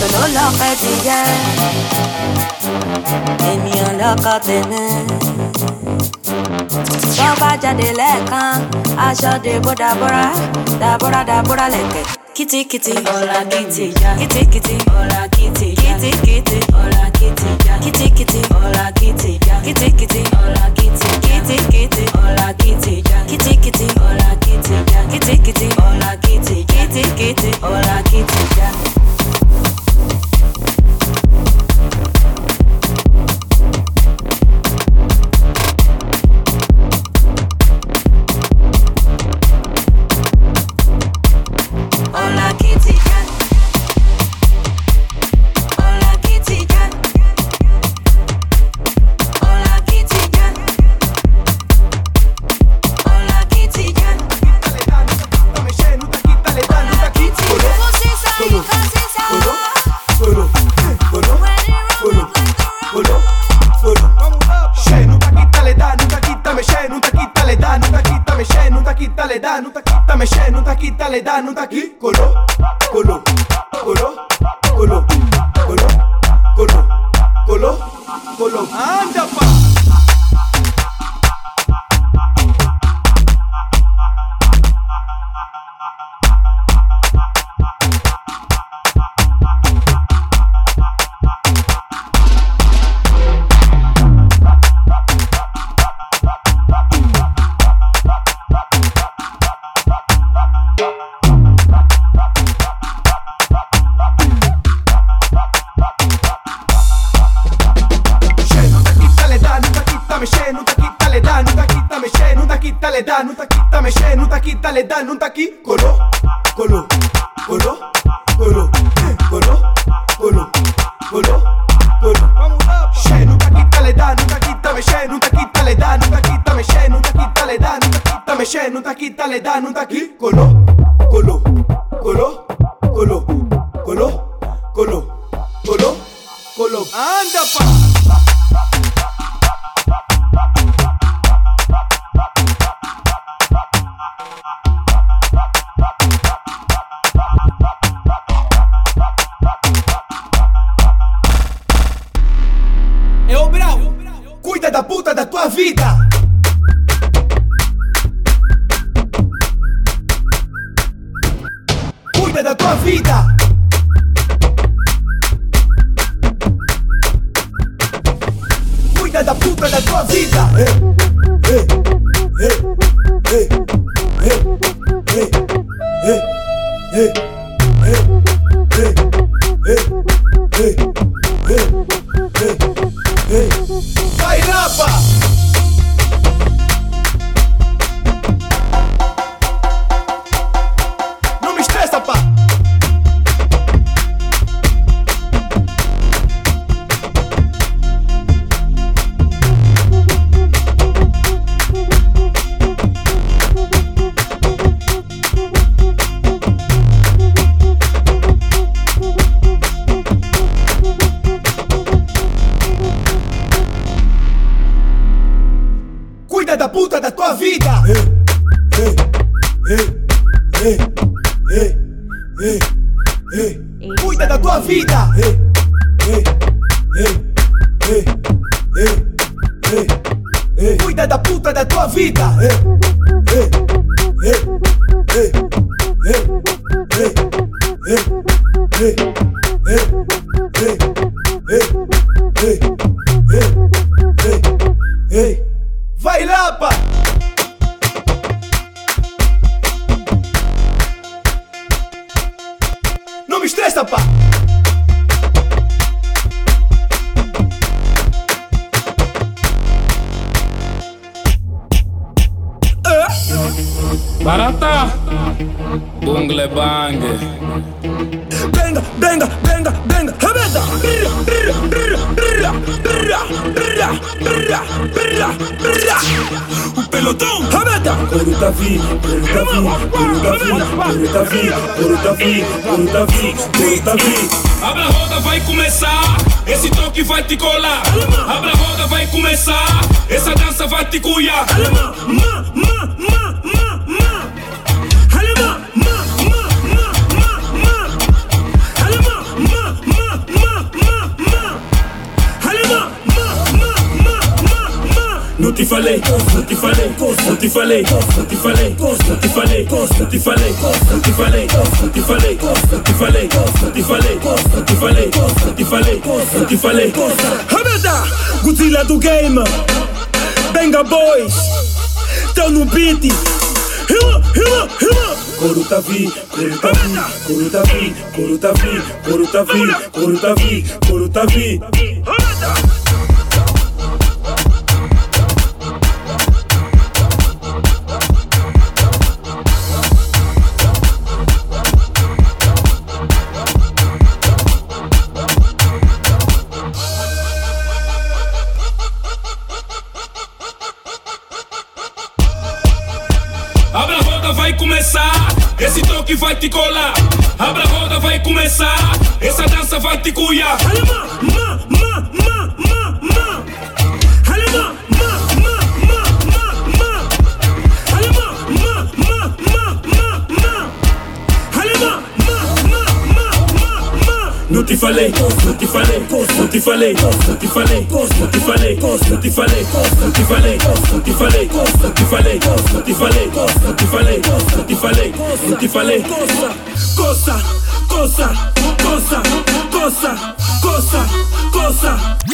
Tòlótòló lọ́pẹ́ ti jẹ́ ènìyàn lọ́kọ tèmi. tó bá jáde lẹ́ẹ̀kan aṣọ dèbò dàbúrà dàbúrà dàbúrà lẹ̀kẹ̀. kìtìkìtì ọ̀la kìtì já kìtìkìtì ọ̀la kìtì já kìtìkìtì ọ̀la kìtì já kìtìkìtì ọ̀la kìtì já kìtìkìtì ọ̀la kìtì kìtìkìtì ọ̀la kìtì já kìtìkìtì ọ̀la kìtì já kìtìkìtì ọ̀la kìtì kìtìkìtì ọ̀la kìtì nuntaki, tameshe, nuntaki, taleda, nuntaki, colo, colo, colo, colo, colo, colo, colo, colo. She, nuntaki, taleda, nuntaki, tameshe, nuntaki, taleda, nuntaki, tameshe, nuntaki, taleda, nuntaki, tameshe, nuntaki, taleda, nuntaki, colo, colo, colo, colo, colo, colo, colo, colo. Anda pa. vida. Eh. vida. Eh. Bungle bange. Benga, benga, benga, benga, rebenta! Brrra, brrra, brrra, brrra, brrra, brrra, brrra, brrra. O pelotão, rebenta! Coro Davi, coro Davi, coro Davi, coro Davi, coro Davi, coro Davi, coro Davi. Abra a roda, vai começar. Esse toque vai te colar. Abra a roda, vai começar. Essa dança vai te cuiar. Ma, ma, ma, te falei, não te falei, não te falei, não te falei, não te falei, não te falei, não te falei, não te falei, não te falei, não te falei, não te falei, não te falei, não te falei. Rabeda, Godzilla do game, Benga Boys, tão no beat. Rima, rima, rima. Coro Tavi, Coro Tavi, Coro Tavi, Coro Tavi, Coro Tavi, Coro Tavi, Coro Tavi. Abra Toque vai te colar. Abra a roda, vai começar. Essa dança vai te cuiar Não te falei, não te falei, não te falei, não te falei, não te falei, não te falei, não te falei, não te falei, não te falei, não te falei, não te falei, não te falei, não te falei, coça, coça, coça, coça, coça, coça.